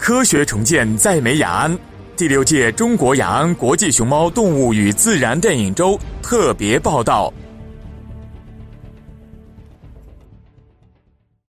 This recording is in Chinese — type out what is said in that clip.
科学重建在美雅安。第六届中国雅安国际熊猫动物与自然电影周特别报道。